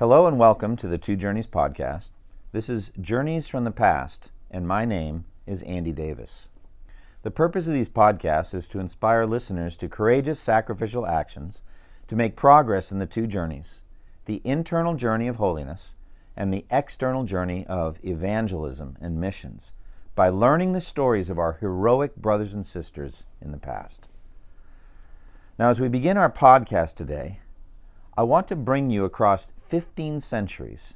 Hello and welcome to the Two Journeys podcast. This is Journeys from the Past, and my name is Andy Davis. The purpose of these podcasts is to inspire listeners to courageous sacrificial actions to make progress in the two journeys the internal journey of holiness and the external journey of evangelism and missions by learning the stories of our heroic brothers and sisters in the past. Now, as we begin our podcast today, I want to bring you across 15 centuries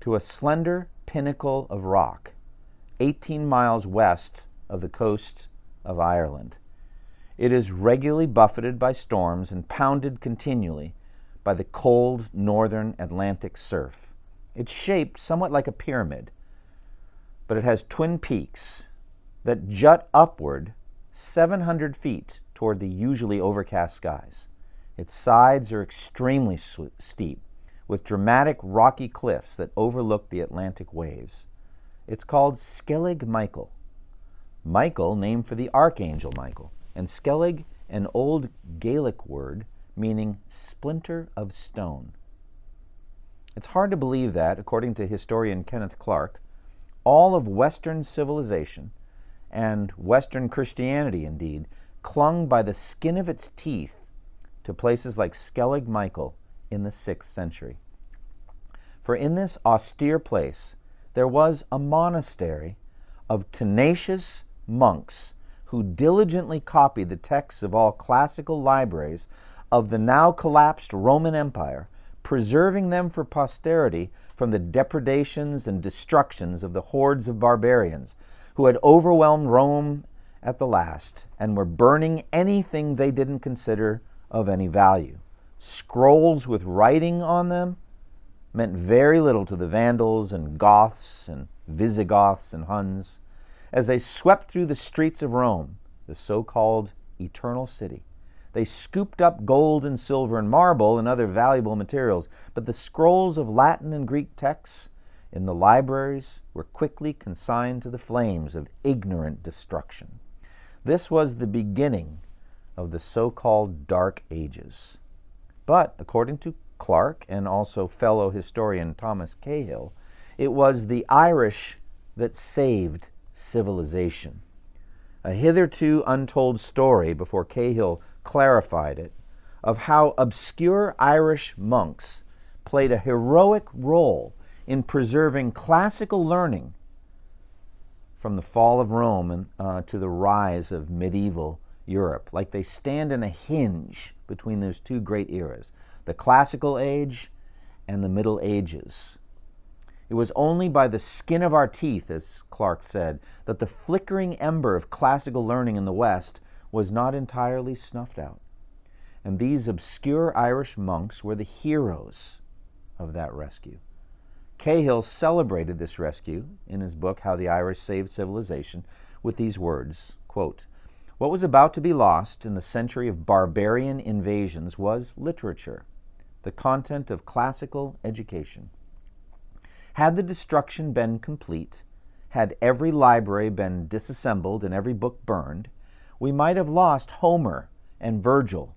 to a slender pinnacle of rock 18 miles west of the coast of Ireland. It is regularly buffeted by storms and pounded continually by the cold northern Atlantic surf. It's shaped somewhat like a pyramid, but it has twin peaks that jut upward 700 feet toward the usually overcast skies. Its sides are extremely steep, with dramatic rocky cliffs that overlook the Atlantic waves. It's called Skellig Michael. Michael, named for the archangel Michael, and Skellig, an old Gaelic word meaning splinter of stone. It's hard to believe that, according to historian Kenneth Clark, all of Western civilization, and Western Christianity indeed, clung by the skin of its teeth to places like Skellig Michael in the 6th century. For in this austere place there was a monastery of tenacious monks who diligently copied the texts of all classical libraries of the now collapsed Roman Empire, preserving them for posterity from the depredations and destructions of the hordes of barbarians who had overwhelmed Rome at the last and were burning anything they didn't consider of any value. Scrolls with writing on them meant very little to the Vandals and Goths and Visigoths and Huns as they swept through the streets of Rome, the so called Eternal City. They scooped up gold and silver and marble and other valuable materials, but the scrolls of Latin and Greek texts in the libraries were quickly consigned to the flames of ignorant destruction. This was the beginning of the so called Dark Ages. But, according to Clark and also fellow historian Thomas Cahill, it was the Irish that saved civilization. A hitherto untold story before Cahill clarified it of how obscure Irish monks played a heroic role in preserving classical learning from the fall of Rome and, uh, to the rise of medieval Europe. Like they stand in a hinge between those two great eras the classical age and the Middle Ages. It was only by the skin of our teeth, as Clark said, that the flickering ember of classical learning in the West was not entirely snuffed out. And these obscure Irish monks were the heroes of that rescue. Cahill celebrated this rescue in his book, How the Irish Saved Civilization, with these words quote, What was about to be lost in the century of barbarian invasions was literature, the content of classical education. Had the destruction been complete, had every library been disassembled and every book burned, we might have lost Homer and Virgil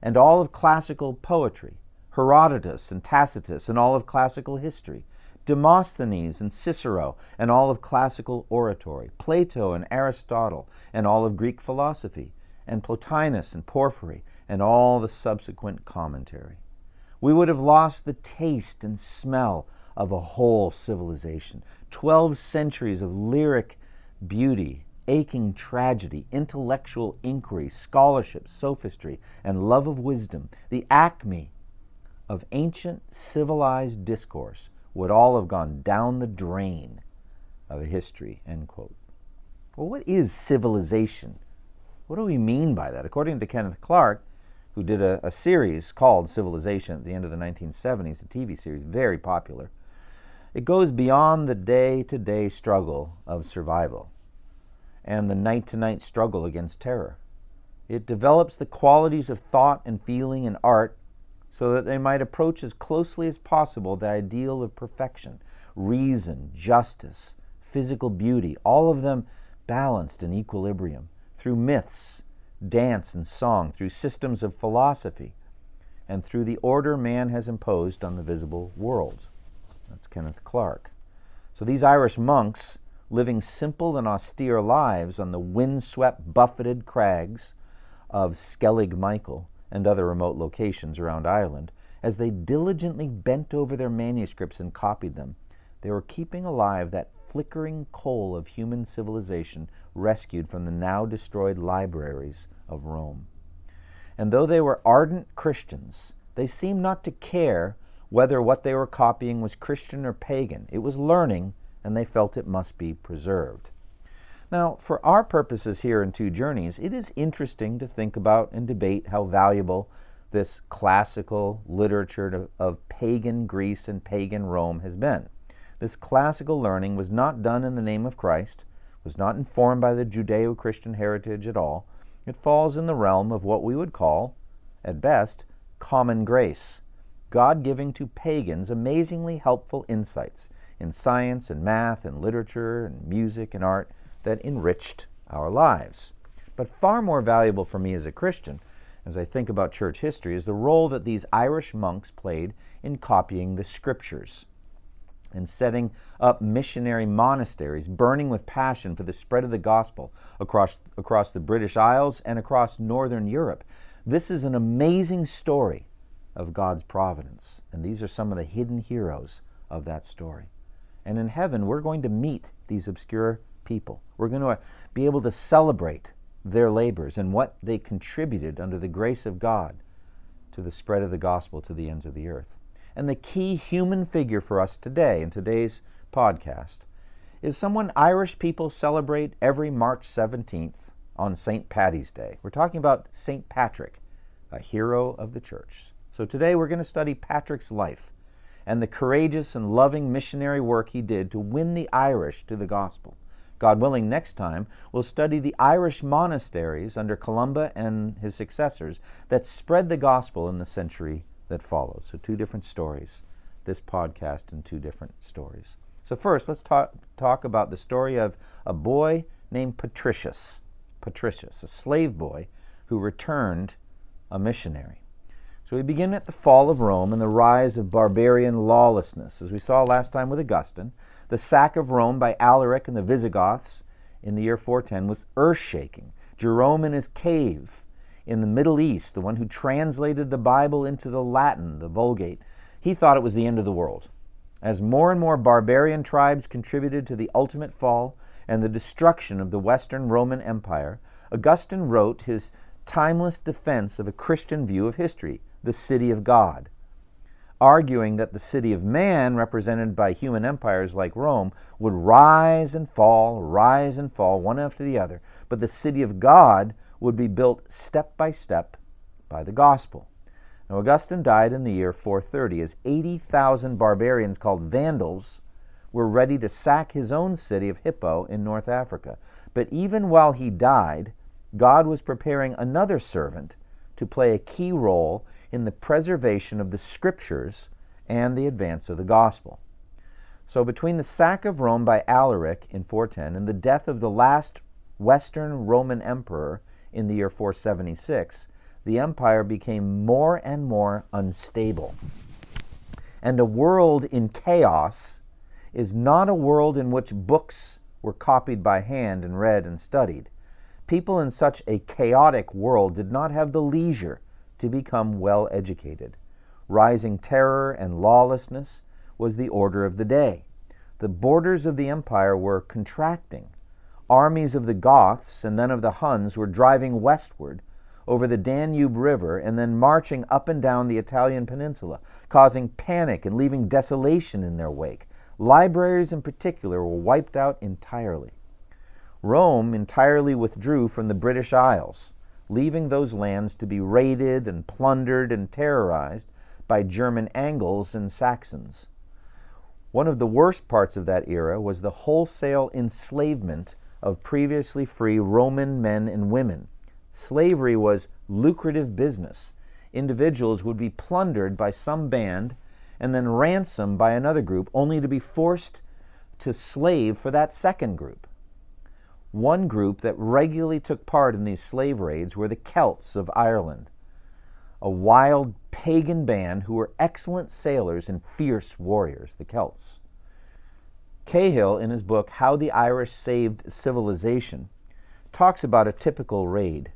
and all of classical poetry, Herodotus and Tacitus and all of classical history, Demosthenes and Cicero and all of classical oratory, Plato and Aristotle and all of Greek philosophy, and Plotinus and Porphyry and all the subsequent commentary. We would have lost the taste and smell of a whole civilization. Twelve centuries of lyric beauty, aching tragedy, intellectual inquiry, scholarship, sophistry, and love of wisdom, the acme of ancient civilized discourse, would all have gone down the drain of history. End quote. Well, what is civilization? What do we mean by that? According to Kenneth Clark, who did a, a series called Civilization at the end of the 1970s, a TV series, very popular, it goes beyond the day to day struggle of survival and the night to night struggle against terror. It develops the qualities of thought and feeling and art so that they might approach as closely as possible the ideal of perfection, reason, justice, physical beauty, all of them balanced in equilibrium through myths, dance, and song, through systems of philosophy, and through the order man has imposed on the visible world. That's Kenneth Clark. So these Irish monks, living simple and austere lives on the windswept, buffeted crags of Skellig Michael and other remote locations around Ireland, as they diligently bent over their manuscripts and copied them, they were keeping alive that flickering coal of human civilization rescued from the now destroyed libraries of Rome. And though they were ardent Christians, they seemed not to care whether what they were copying was Christian or pagan. It was learning, and they felt it must be preserved. Now, for our purposes here in Two Journeys, it is interesting to think about and debate how valuable this classical literature of pagan Greece and pagan Rome has been. This classical learning was not done in the name of Christ, was not informed by the Judeo Christian heritage at all. It falls in the realm of what we would call, at best, common grace, God giving to pagans amazingly helpful insights in science and math and literature and music and art that enriched our lives. But far more valuable for me as a Christian, as I think about church history, is the role that these Irish monks played in copying the scriptures and setting up missionary monasteries, burning with passion for the spread of the gospel across, across the British Isles and across Northern Europe. This is an amazing story of God's providence, and these are some of the hidden heroes of that story. And in heaven, we're going to meet these obscure people. We're going to be able to celebrate their labors and what they contributed under the grace of God to the spread of the gospel to the ends of the earth. And the key human figure for us today in today's podcast is someone Irish people celebrate every March 17th on St. Patty's Day. We're talking about St. Patrick, a hero of the church. So today we're going to study Patrick's life and the courageous and loving missionary work he did to win the Irish to the gospel. God willing, next time, we'll study the Irish monasteries under Columba and his successors that spread the gospel in the century that follows. So, two different stories. This podcast and two different stories. So, first, let's talk, talk about the story of a boy named Patricius. Patricius, a slave boy who returned a missionary. So, we begin at the fall of Rome and the rise of barbarian lawlessness. As we saw last time with Augustine, the sack of Rome by Alaric and the Visigoths in the year 410 was earth shaking. Jerome in his cave in the Middle East, the one who translated the Bible into the Latin, the Vulgate, he thought it was the end of the world. As more and more barbarian tribes contributed to the ultimate fall and the destruction of the Western Roman Empire, Augustine wrote his timeless defense of a Christian view of history, the city of God, arguing that the city of man, represented by human empires like Rome, would rise and fall, rise and fall, one after the other, but the city of God would be built step by step by the gospel. Now, Augustine died in the year 430 as 80,000 barbarians called Vandals were ready to sack his own city of Hippo in North Africa. But even while he died, God was preparing another servant to play a key role in the preservation of the scriptures and the advance of the gospel. So, between the sack of Rome by Alaric in 410 and the death of the last Western Roman emperor in the year 476, the empire became more and more unstable. And a world in chaos is not a world in which books were copied by hand and read and studied. People in such a chaotic world did not have the leisure to become well educated. Rising terror and lawlessness was the order of the day. The borders of the empire were contracting armies of the Goths and then of the Huns were driving westward over the Danube River and then marching up and down the Italian peninsula, causing panic and leaving desolation in their wake. Libraries, in particular, were wiped out entirely. Rome entirely withdrew from the British Isles, leaving those lands to be raided and plundered and terrorized by German Angles and Saxons. One of the worst parts of that era was the wholesale enslavement of previously free Roman men and women. Slavery was lucrative business. Individuals would be plundered by some band and then ransomed by another group, only to be forced to slave for that second group. One group that regularly took part in these slave raids were the Celts of Ireland. a wild pagan band who were excellent sailors and fierce warriors, the Celts. Cahill, in his book How the Irish Saved Civilization, talks about a typical raid.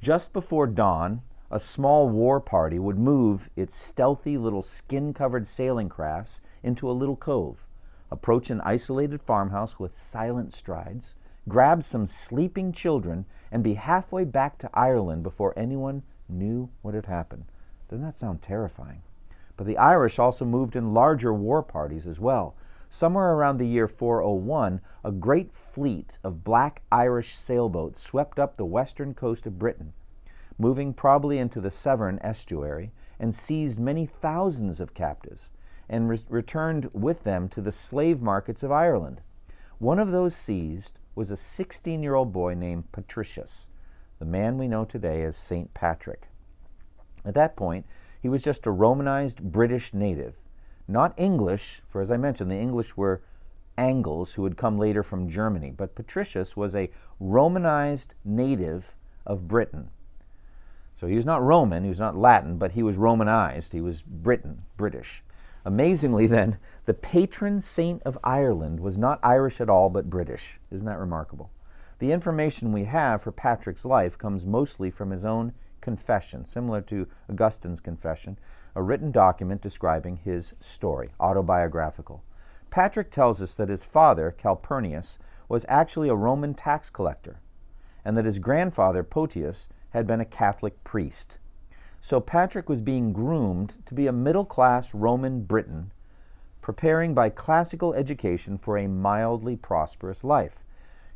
Just before dawn, a small war party would move its stealthy little skin covered sailing crafts into a little cove, approach an isolated farmhouse with silent strides, grab some sleeping children, and be halfway back to Ireland before anyone knew what had happened. Doesn't that sound terrifying? But the Irish also moved in larger war parties as well. Somewhere around the year 401, a great fleet of black Irish sailboats swept up the western coast of Britain, moving probably into the Severn estuary, and seized many thousands of captives, and re- returned with them to the slave markets of Ireland. One of those seized was a 16 year old boy named Patricius, the man we know today as St. Patrick. At that point, he was just a Romanized British native, not English, for as I mentioned, the English were Angles who had come later from Germany, but Patricius was a Romanized native of Britain. So he was not Roman, he was not Latin, but he was Romanized. He was Britain, British. Amazingly, then, the patron saint of Ireland was not Irish at all, but British. Isn't that remarkable? The information we have for Patrick's life comes mostly from his own confession, similar to Augustine's confession, a written document describing his story, autobiographical. Patrick tells us that his father, Calpurnius, was actually a Roman tax collector, and that his grandfather, Potius, had been a Catholic priest. So Patrick was being groomed to be a middle class Roman Briton, preparing by classical education for a mildly prosperous life.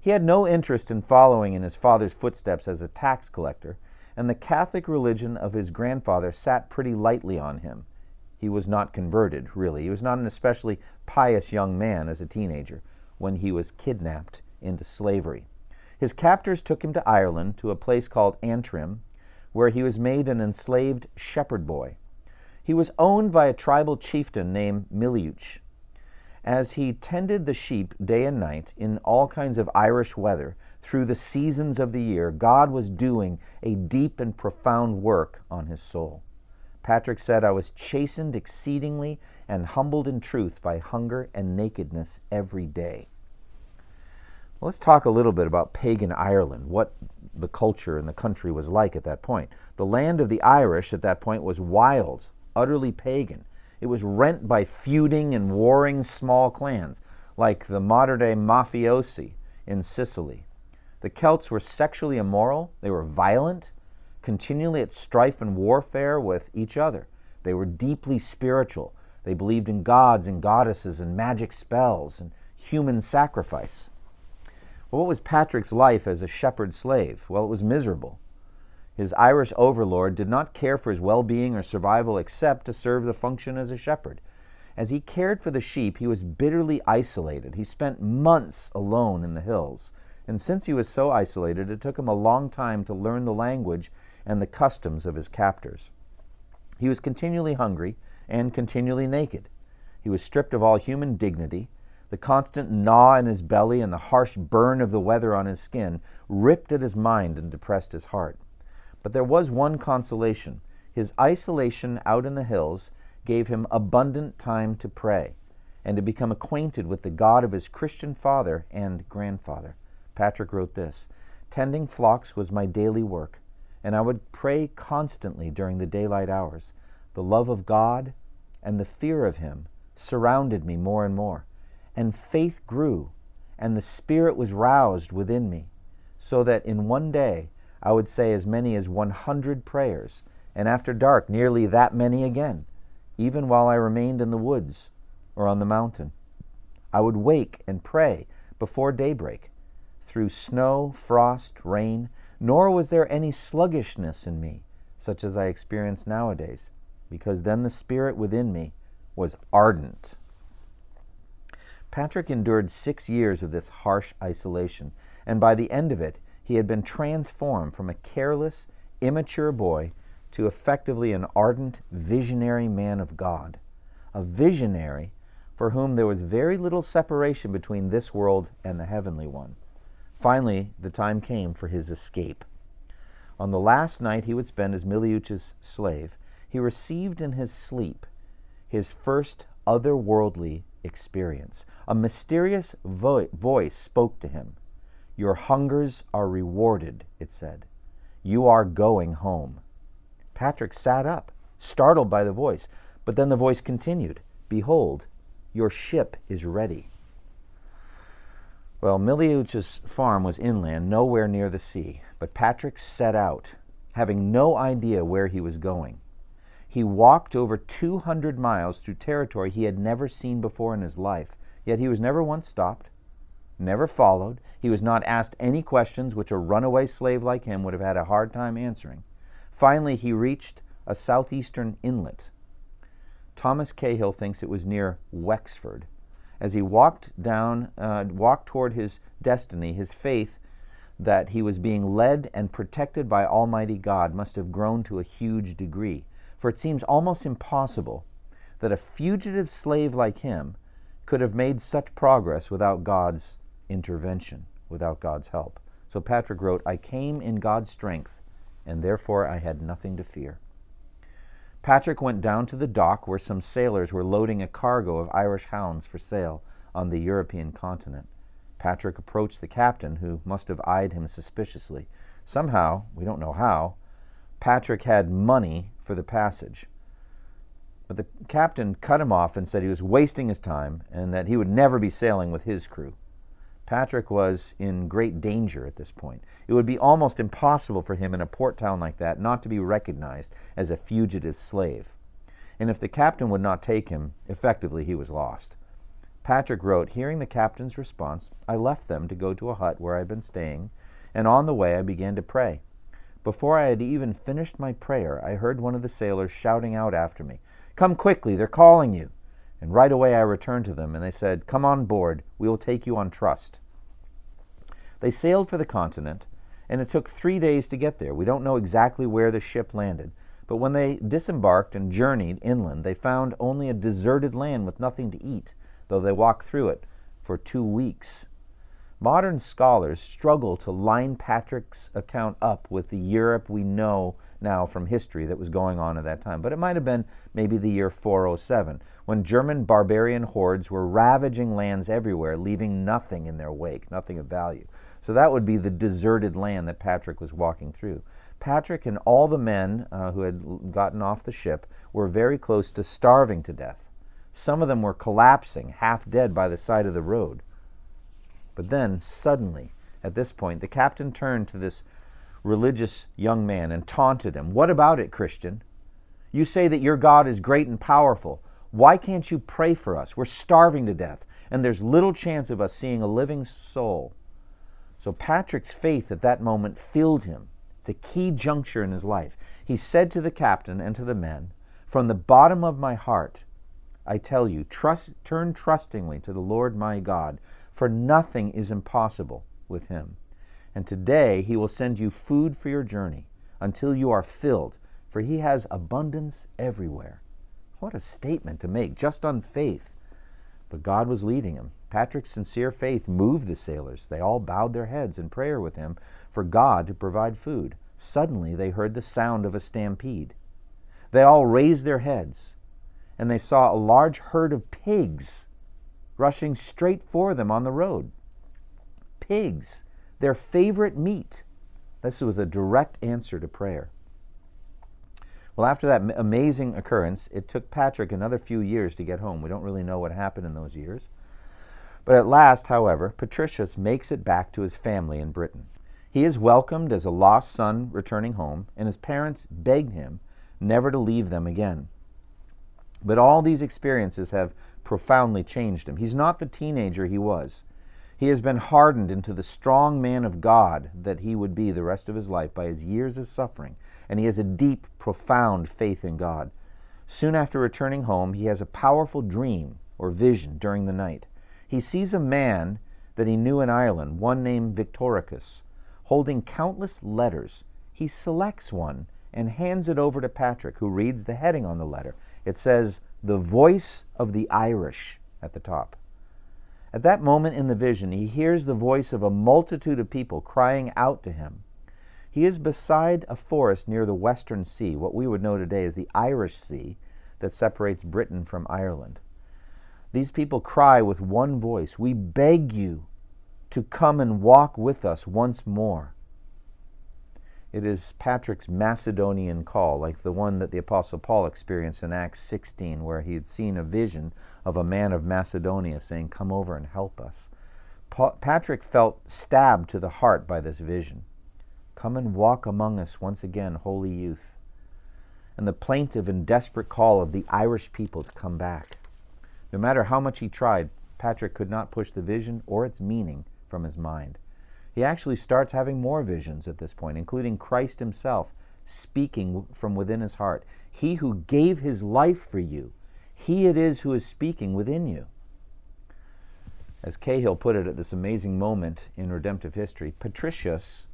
He had no interest in following in his father's footsteps as a tax collector, and the Catholic religion of his grandfather sat pretty lightly on him. He was not converted, really. He was not an especially pious young man as a teenager when he was kidnapped into slavery. His captors took him to Ireland to a place called Antrim, where he was made an enslaved shepherd boy. He was owned by a tribal chieftain named Miliuch. As he tended the sheep day and night in all kinds of Irish weather through the seasons of the year, God was doing a deep and profound work on his soul. Patrick said, I was chastened exceedingly and humbled in truth by hunger and nakedness every day. Well, let's talk a little bit about pagan Ireland, what the culture and the country was like at that point. The land of the Irish at that point was wild, utterly pagan. It was rent by feuding and warring small clans, like the modern day mafiosi in Sicily. The Celts were sexually immoral, they were violent, continually at strife and warfare with each other. They were deeply spiritual. They believed in gods and goddesses and magic spells and human sacrifice. Well, what was Patrick's life as a shepherd slave? Well, it was miserable. His Irish overlord did not care for his well being or survival except to serve the function as a shepherd. As he cared for the sheep, he was bitterly isolated. He spent months alone in the hills. And since he was so isolated, it took him a long time to learn the language and the customs of his captors. He was continually hungry and continually naked. He was stripped of all human dignity the constant gnaw in his belly and the harsh burn of the weather on his skin ripped at his mind and depressed his heart. But there was one consolation. His isolation out in the hills gave him abundant time to pray and to become acquainted with the God of his Christian father and grandfather. Patrick wrote this Tending flocks was my daily work, and I would pray constantly during the daylight hours. The love of God and the fear of him surrounded me more and more and faith grew, and the Spirit was roused within me, so that in one day I would say as many as 100 prayers, and after dark nearly that many again, even while I remained in the woods or on the mountain. I would wake and pray before daybreak, through snow, frost, rain, nor was there any sluggishness in me, such as I experience nowadays, because then the Spirit within me was ardent. Patrick endured six years of this harsh isolation, and by the end of it, he had been transformed from a careless, immature boy to effectively an ardent, visionary man of God. A visionary for whom there was very little separation between this world and the heavenly one. Finally, the time came for his escape. On the last night he would spend as Miliuch's slave, he received in his sleep his first otherworldly experience. A mysterious vo- voice spoke to him. Your hungers are rewarded, it said. You are going home. Patrick sat up, startled by the voice, but then the voice continued Behold, your ship is ready. Well, Miliuch's farm was inland, nowhere near the sea, but Patrick set out, having no idea where he was going. He walked over 200 miles through territory he had never seen before in his life, yet he was never once stopped, never followed. He was not asked any questions which a runaway slave like him would have had a hard time answering. Finally, he reached a southeastern inlet. Thomas Cahill thinks it was near Wexford as he walked down, uh, walked toward his destiny, his faith that he was being led and protected by Almighty God must have grown to a huge degree. For it seems almost impossible that a fugitive slave like him could have made such progress without God's intervention, without God's help. So Patrick wrote, I came in God's strength, and therefore I had nothing to fear. Patrick went down to the dock where some sailors were loading a cargo of Irish hounds for sale on the European continent. Patrick approached the captain, who must have eyed him suspiciously. Somehow, we don't know how, Patrick had money for the passage. But the captain cut him off and said he was wasting his time and that he would never be sailing with his crew. Patrick was in great danger at this point. It would be almost impossible for him in a port town like that not to be recognized as a fugitive slave. And if the captain would not take him, effectively he was lost. Patrick wrote, Hearing the captain's response, I left them to go to a hut where I had been staying, and on the way I began to pray. Before I had even finished my prayer, I heard one of the sailors shouting out after me, Come quickly, they're calling you. And right away I returned to them, and they said, Come on board, we will take you on trust. They sailed for the continent, and it took three days to get there. We don't know exactly where the ship landed, but when they disembarked and journeyed inland, they found only a deserted land with nothing to eat, though they walked through it for two weeks. Modern scholars struggle to line Patrick's account up with the Europe we know now from history that was going on at that time, but it might have been maybe the year 407 when German barbarian hordes were ravaging lands everywhere, leaving nothing in their wake, nothing of value. So that would be the deserted land that Patrick was walking through. Patrick and all the men uh, who had gotten off the ship were very close to starving to death. Some of them were collapsing, half dead by the side of the road. But then, suddenly, at this point, the captain turned to this religious young man and taunted him. What about it, Christian? You say that your God is great and powerful. Why can't you pray for us? We're starving to death, and there's little chance of us seeing a living soul. So Patrick's faith at that moment filled him. It's a key juncture in his life. He said to the captain and to the men, From the bottom of my heart, I tell you, trust, turn trustingly to the Lord my God, for nothing is impossible with him. And today he will send you food for your journey until you are filled, for he has abundance everywhere. What a statement to make, just on faith. But God was leading him. Patrick's sincere faith moved the sailors. They all bowed their heads in prayer with him for God to provide food. Suddenly they heard the sound of a stampede. They all raised their heads, and they saw a large herd of pigs rushing straight for them on the road. Pigs, their favorite meat. This was a direct answer to prayer. Well, after that amazing occurrence, it took Patrick another few years to get home. We don't really know what happened in those years. But at last, however, Patricius makes it back to his family in Britain. He is welcomed as a lost son returning home, and his parents beg him never to leave them again. But all these experiences have profoundly changed him. He's not the teenager he was. He has been hardened into the strong man of God that he would be the rest of his life by his years of suffering, and he has a deep, profound faith in God. Soon after returning home, he has a powerful dream or vision during the night. He sees a man that he knew in Ireland, one named Victoricus, holding countless letters. He selects one and hands it over to Patrick, who reads the heading on the letter. It says, The Voice of the Irish at the top. At that moment in the vision, he hears the voice of a multitude of people crying out to him. He is beside a forest near the Western Sea, what we would know today as the Irish Sea, that separates Britain from Ireland. These people cry with one voice We beg you to come and walk with us once more. It is Patrick's Macedonian call, like the one that the Apostle Paul experienced in Acts 16, where he had seen a vision of a man of Macedonia saying, Come over and help us. Patrick felt stabbed to the heart by this vision. Come and walk among us once again, holy youth. And the plaintive and desperate call of the Irish people to come back. No matter how much he tried, Patrick could not push the vision or its meaning from his mind. He actually starts having more visions at this point, including Christ himself speaking from within his heart. He who gave his life for you, he it is who is speaking within you. As Cahill put it at this amazing moment in redemptive history, Patricius,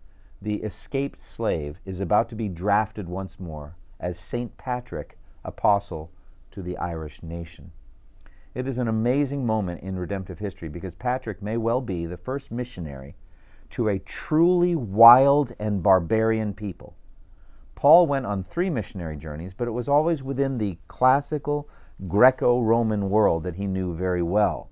the escaped slave, is about to be drafted once more as St. Patrick, apostle to the Irish nation. It is an amazing moment in redemptive history because Patrick may well be the first missionary to a truly wild and barbarian people. Paul went on three missionary journeys, but it was always within the classical Greco Roman world that he knew very well.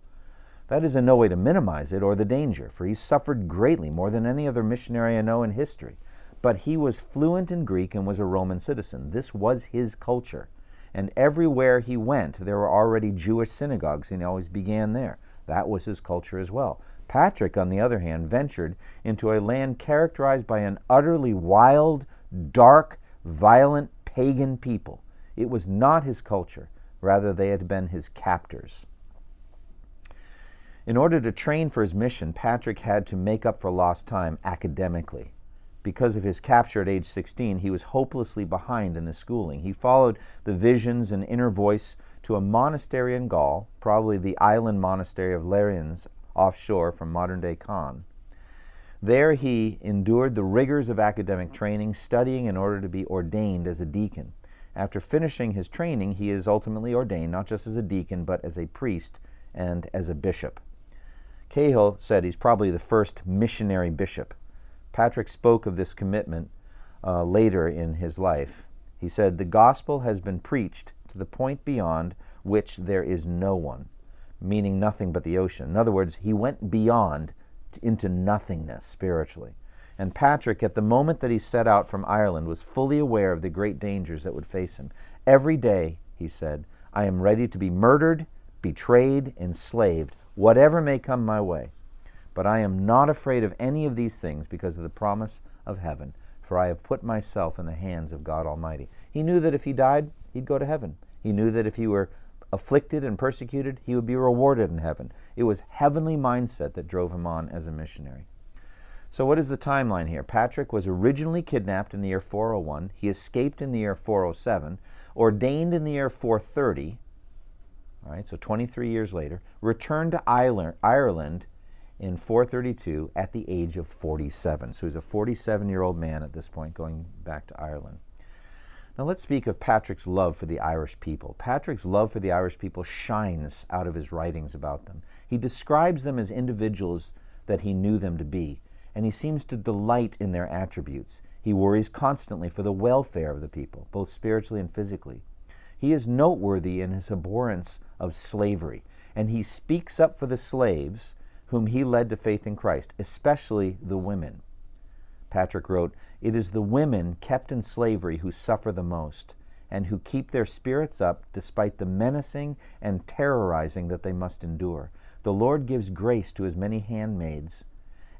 That is in no way to minimize it or the danger, for he suffered greatly more than any other missionary I know in history. But he was fluent in Greek and was a Roman citizen. This was his culture. And everywhere he went, there were already Jewish synagogues, and he always began there. That was his culture as well. Patrick, on the other hand, ventured into a land characterized by an utterly wild, dark, violent, pagan people. It was not his culture, rather, they had been his captors. In order to train for his mission, Patrick had to make up for lost time academically because of his capture at age 16, he was hopelessly behind in his schooling. He followed the visions and inner voice to a monastery in Gaul, probably the island monastery of Lérins, offshore from modern day Cannes. There he endured the rigors of academic training, studying in order to be ordained as a deacon. After finishing his training, he is ultimately ordained not just as a deacon, but as a priest and as a bishop. Cahill said he's probably the first missionary bishop. Patrick spoke of this commitment uh, later in his life. He said, The gospel has been preached to the point beyond which there is no one, meaning nothing but the ocean. In other words, he went beyond into nothingness spiritually. And Patrick, at the moment that he set out from Ireland, was fully aware of the great dangers that would face him. Every day, he said, I am ready to be murdered, betrayed, enslaved, whatever may come my way. But I am not afraid of any of these things because of the promise of heaven, for I have put myself in the hands of God Almighty. He knew that if he died, he'd go to heaven. He knew that if he were afflicted and persecuted, he would be rewarded in heaven. It was heavenly mindset that drove him on as a missionary. So, what is the timeline here? Patrick was originally kidnapped in the year 401. He escaped in the year 407, ordained in the year 430, all right, so 23 years later, returned to Ireland in 432 at the age of 47. So he's a 47 year old man at this point, going back to Ireland. Now let's speak of Patrick's love for the Irish people. Patrick's love for the Irish people shines out of his writings about them. He describes them as individuals that he knew them to be, and he seems to delight in their attributes. He worries constantly for the welfare of the people, both spiritually and physically. He is noteworthy in his abhorrence of slavery, and he speaks up for the slaves whom he led to faith in Christ, especially the women. Patrick wrote, It is the women kept in slavery who suffer the most, and who keep their spirits up despite the menacing and terrorizing that they must endure. The Lord gives grace to his many handmaids,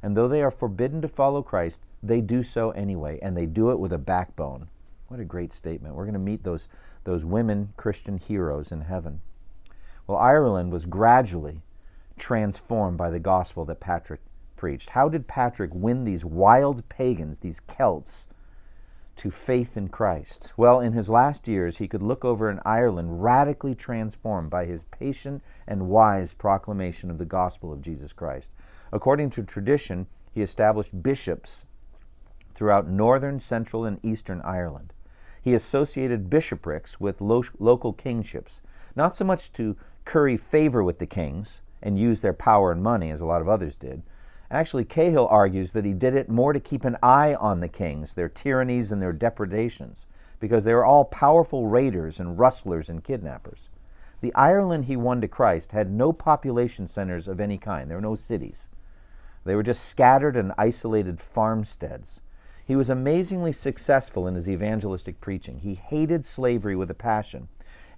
and though they are forbidden to follow Christ, they do so anyway, and they do it with a backbone. What a great statement. We're going to meet those, those women Christian heroes in heaven. Well, Ireland was gradually transformed by the gospel that Patrick preached? How did Patrick win these wild pagans, these Celts, to faith in Christ? Well, in his last years, he could look over an Ireland radically transformed by his patient and wise proclamation of the gospel of Jesus Christ. According to tradition, he established bishops throughout northern, central, and eastern Ireland. He associated bishoprics with lo- local kingships, not so much to curry favor with the kings, and use their power and money, as a lot of others did, Actually, Cahill argues that he did it more to keep an eye on the kings, their tyrannies, and their depredations, because they were all powerful raiders and rustlers and kidnappers. The Ireland he won to Christ had no population centers of any kind, there were no cities. They were just scattered and isolated farmsteads. He was amazingly successful in his evangelistic preaching. He hated slavery with a passion.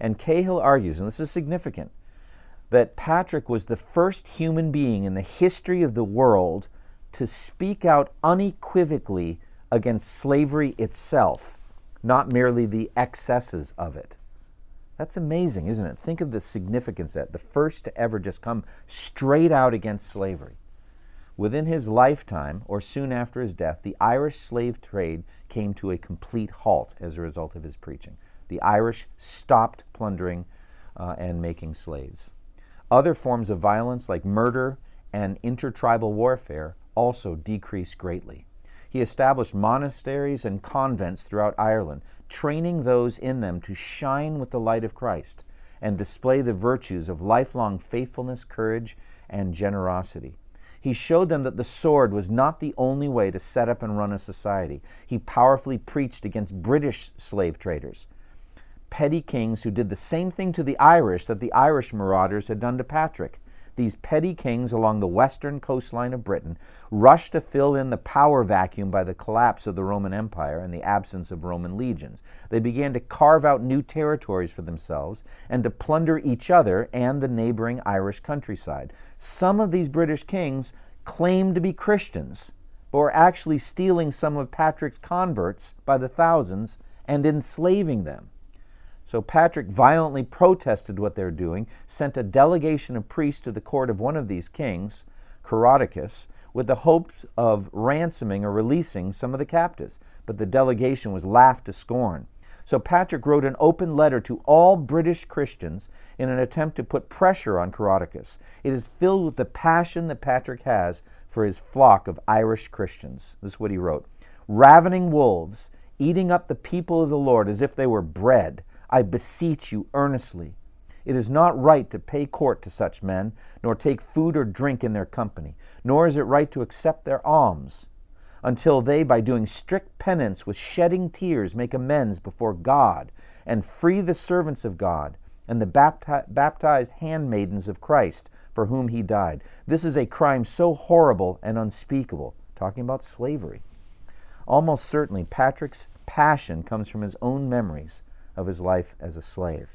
And Cahill argues, and this is significant, that Patrick was the first human being in the history of the world to speak out unequivocally against slavery itself, not merely the excesses of it. That's amazing, isn't it? Think of the significance that. The first to ever just come straight out against slavery. Within his lifetime, or soon after his death, the Irish slave trade came to a complete halt as a result of his preaching. The Irish stopped plundering uh, and making slaves. Other forms of violence, like murder and intertribal warfare, also decreased greatly. He established monasteries and convents throughout Ireland, training those in them to shine with the light of Christ and display the virtues of lifelong faithfulness, courage, and generosity. He showed them that the sword was not the only way to set up and run a society. He powerfully preached against British slave traders, petty kings who did the same thing to the Irish that the Irish marauders had done to Patrick. These petty kings along the western coastline of Britain rushed to fill in the power vacuum by the collapse of the Roman Empire and the absence of Roman legions. They began to carve out new territories for themselves and to plunder each other and the neighboring Irish countryside. Some of these British kings claimed to be Christians, but were actually stealing some of Patrick's converts by the thousands and enslaving them. So Patrick violently protested what they're doing, sent a delegation of priests to the court of one of these kings, Coroticus, with the hope of ransoming or releasing some of the captives. But the delegation was laughed to scorn. So Patrick wrote an open letter to all British Christians in an attempt to put pressure on Coroticus. It is filled with the passion that Patrick has for his flock of Irish Christians. This is what he wrote Ravening wolves, eating up the people of the Lord as if they were bread I beseech you earnestly. It is not right to pay court to such men, nor take food or drink in their company, nor is it right to accept their alms, until they, by doing strict penance with shedding tears, make amends before God, and free the servants of God, and the bapti- baptized handmaidens of Christ, for whom he died. This is a crime so horrible and unspeakable. Talking about slavery. Almost certainly, Patrick's passion comes from his own memories of his life as a slave.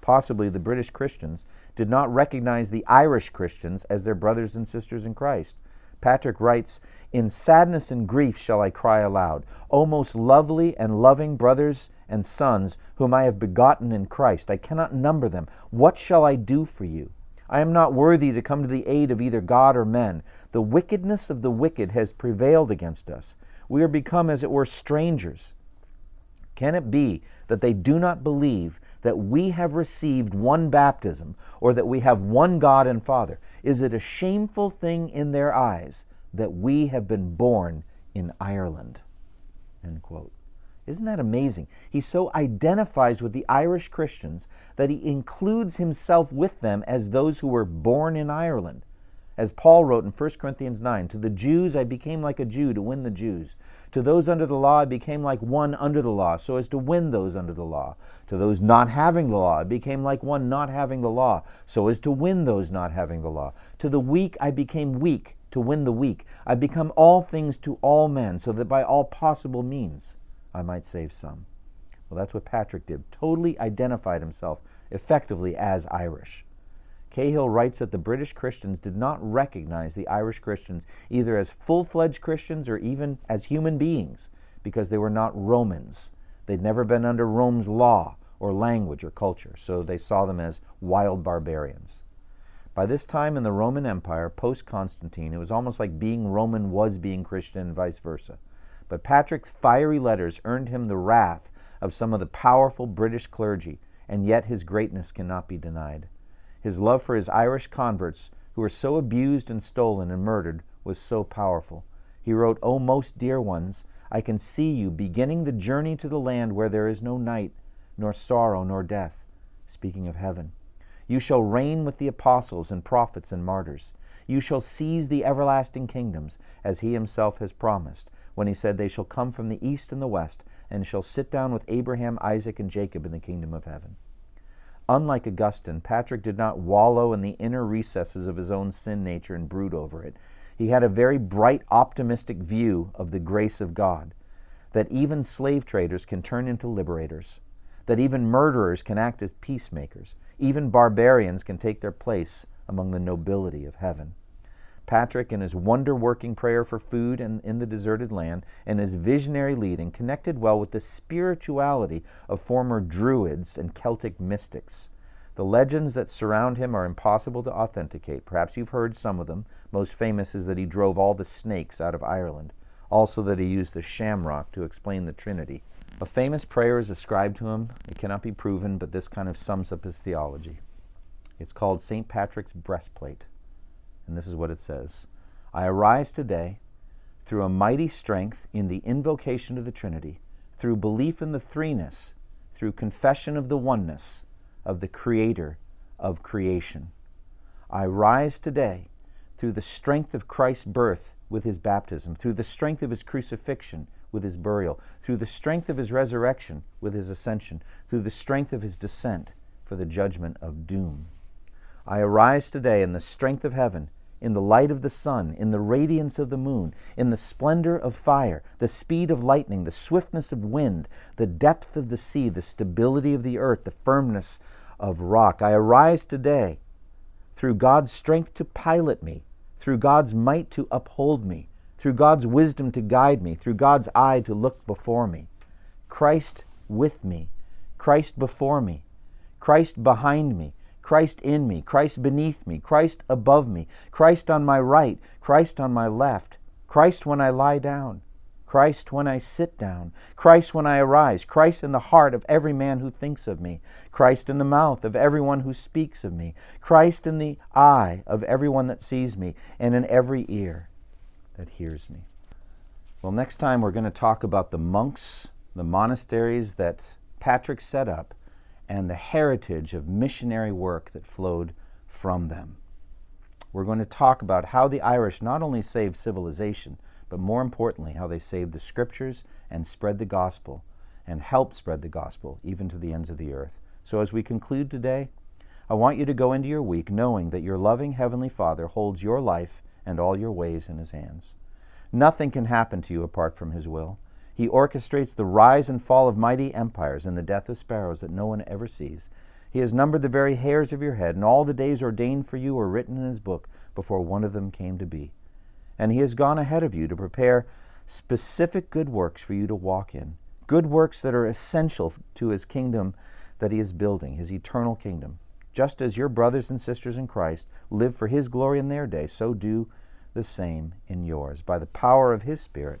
Possibly the British Christians did not recognize the Irish Christians as their brothers and sisters in Christ. Patrick writes, In sadness and grief shall I cry aloud, O most lovely and loving brothers and sons, whom I have begotten in Christ. I cannot number them. What shall I do for you? I am not worthy to come to the aid of either God or men. The wickedness of the wicked has prevailed against us. We are become, as it were, strangers can it be that they do not believe that we have received one baptism or that we have one God and Father? Is it a shameful thing in their eyes that we have been born in Ireland? End quote. Isn't that amazing? He so identifies with the Irish Christians that he includes himself with them as those who were born in Ireland. As Paul wrote in 1 Corinthians 9, to the Jews I became like a Jew to win the Jews. To those under the law I became like one under the law, so as to win those under the law. To those not having the law I became like one not having the law, so as to win those not having the law. To the weak I became weak to win the weak. I become all things to all men, so that by all possible means I might save some. Well, that's what Patrick did. Totally identified himself effectively as Irish. Cahill writes that the British Christians did not recognize the Irish Christians either as full fledged Christians or even as human beings because they were not Romans. They'd never been under Rome's law or language or culture, so they saw them as wild barbarians. By this time in the Roman Empire, post Constantine, it was almost like being Roman was being Christian and vice versa. But Patrick's fiery letters earned him the wrath of some of the powerful British clergy, and yet his greatness cannot be denied. His love for his Irish converts, who were so abused and stolen and murdered, was so powerful. He wrote, O most dear ones, I can see you beginning the journey to the land where there is no night, nor sorrow, nor death. Speaking of heaven. You shall reign with the apostles and prophets and martyrs. You shall seize the everlasting kingdoms, as he himself has promised, when he said, They shall come from the east and the west, and shall sit down with Abraham, Isaac, and Jacob in the kingdom of heaven. Unlike Augustine, Patrick did not wallow in the inner recesses of his own sin nature and brood over it. He had a very bright, optimistic view of the grace of God, that even slave traders can turn into liberators, that even murderers can act as peacemakers, even barbarians can take their place among the nobility of heaven. Patrick, in his wonder working prayer for food in, in the deserted land and his visionary leading, connected well with the spirituality of former Druids and Celtic mystics. The legends that surround him are impossible to authenticate. Perhaps you've heard some of them. Most famous is that he drove all the snakes out of Ireland, also, that he used the shamrock to explain the Trinity. A famous prayer is ascribed to him. It cannot be proven, but this kind of sums up his theology. It's called St. Patrick's Breastplate. And this is what it says I arise today through a mighty strength in the invocation of the Trinity, through belief in the threeness, through confession of the oneness of the Creator of creation. I rise today through the strength of Christ's birth with his baptism, through the strength of his crucifixion with his burial, through the strength of his resurrection with his ascension, through the strength of his descent for the judgment of doom. I arise today in the strength of heaven, in the light of the sun, in the radiance of the moon, in the splendor of fire, the speed of lightning, the swiftness of wind, the depth of the sea, the stability of the earth, the firmness of rock. I arise today through God's strength to pilot me, through God's might to uphold me, through God's wisdom to guide me, through God's eye to look before me. Christ with me, Christ before me, Christ behind me, Christ in me, Christ beneath me, Christ above me, Christ on my right, Christ on my left, Christ when I lie down, Christ when I sit down, Christ when I arise, Christ in the heart of every man who thinks of me, Christ in the mouth of everyone who speaks of me, Christ in the eye of everyone that sees me, and in every ear that hears me. Well, next time we're going to talk about the monks, the monasteries that Patrick set up and the heritage of missionary work that flowed from them. We're going to talk about how the Irish not only saved civilization, but more importantly, how they saved the scriptures and spread the gospel and helped spread the gospel even to the ends of the earth. So, as we conclude today, I want you to go into your week knowing that your loving Heavenly Father holds your life and all your ways in His hands. Nothing can happen to you apart from His will. He orchestrates the rise and fall of mighty empires and the death of sparrows that no one ever sees. He has numbered the very hairs of your head, and all the days ordained for you are written in His book before one of them came to be. And He has gone ahead of you to prepare specific good works for you to walk in, good works that are essential to His kingdom that He is building, His eternal kingdom. Just as your brothers and sisters in Christ live for His glory in their day, so do the same in yours, by the power of His Spirit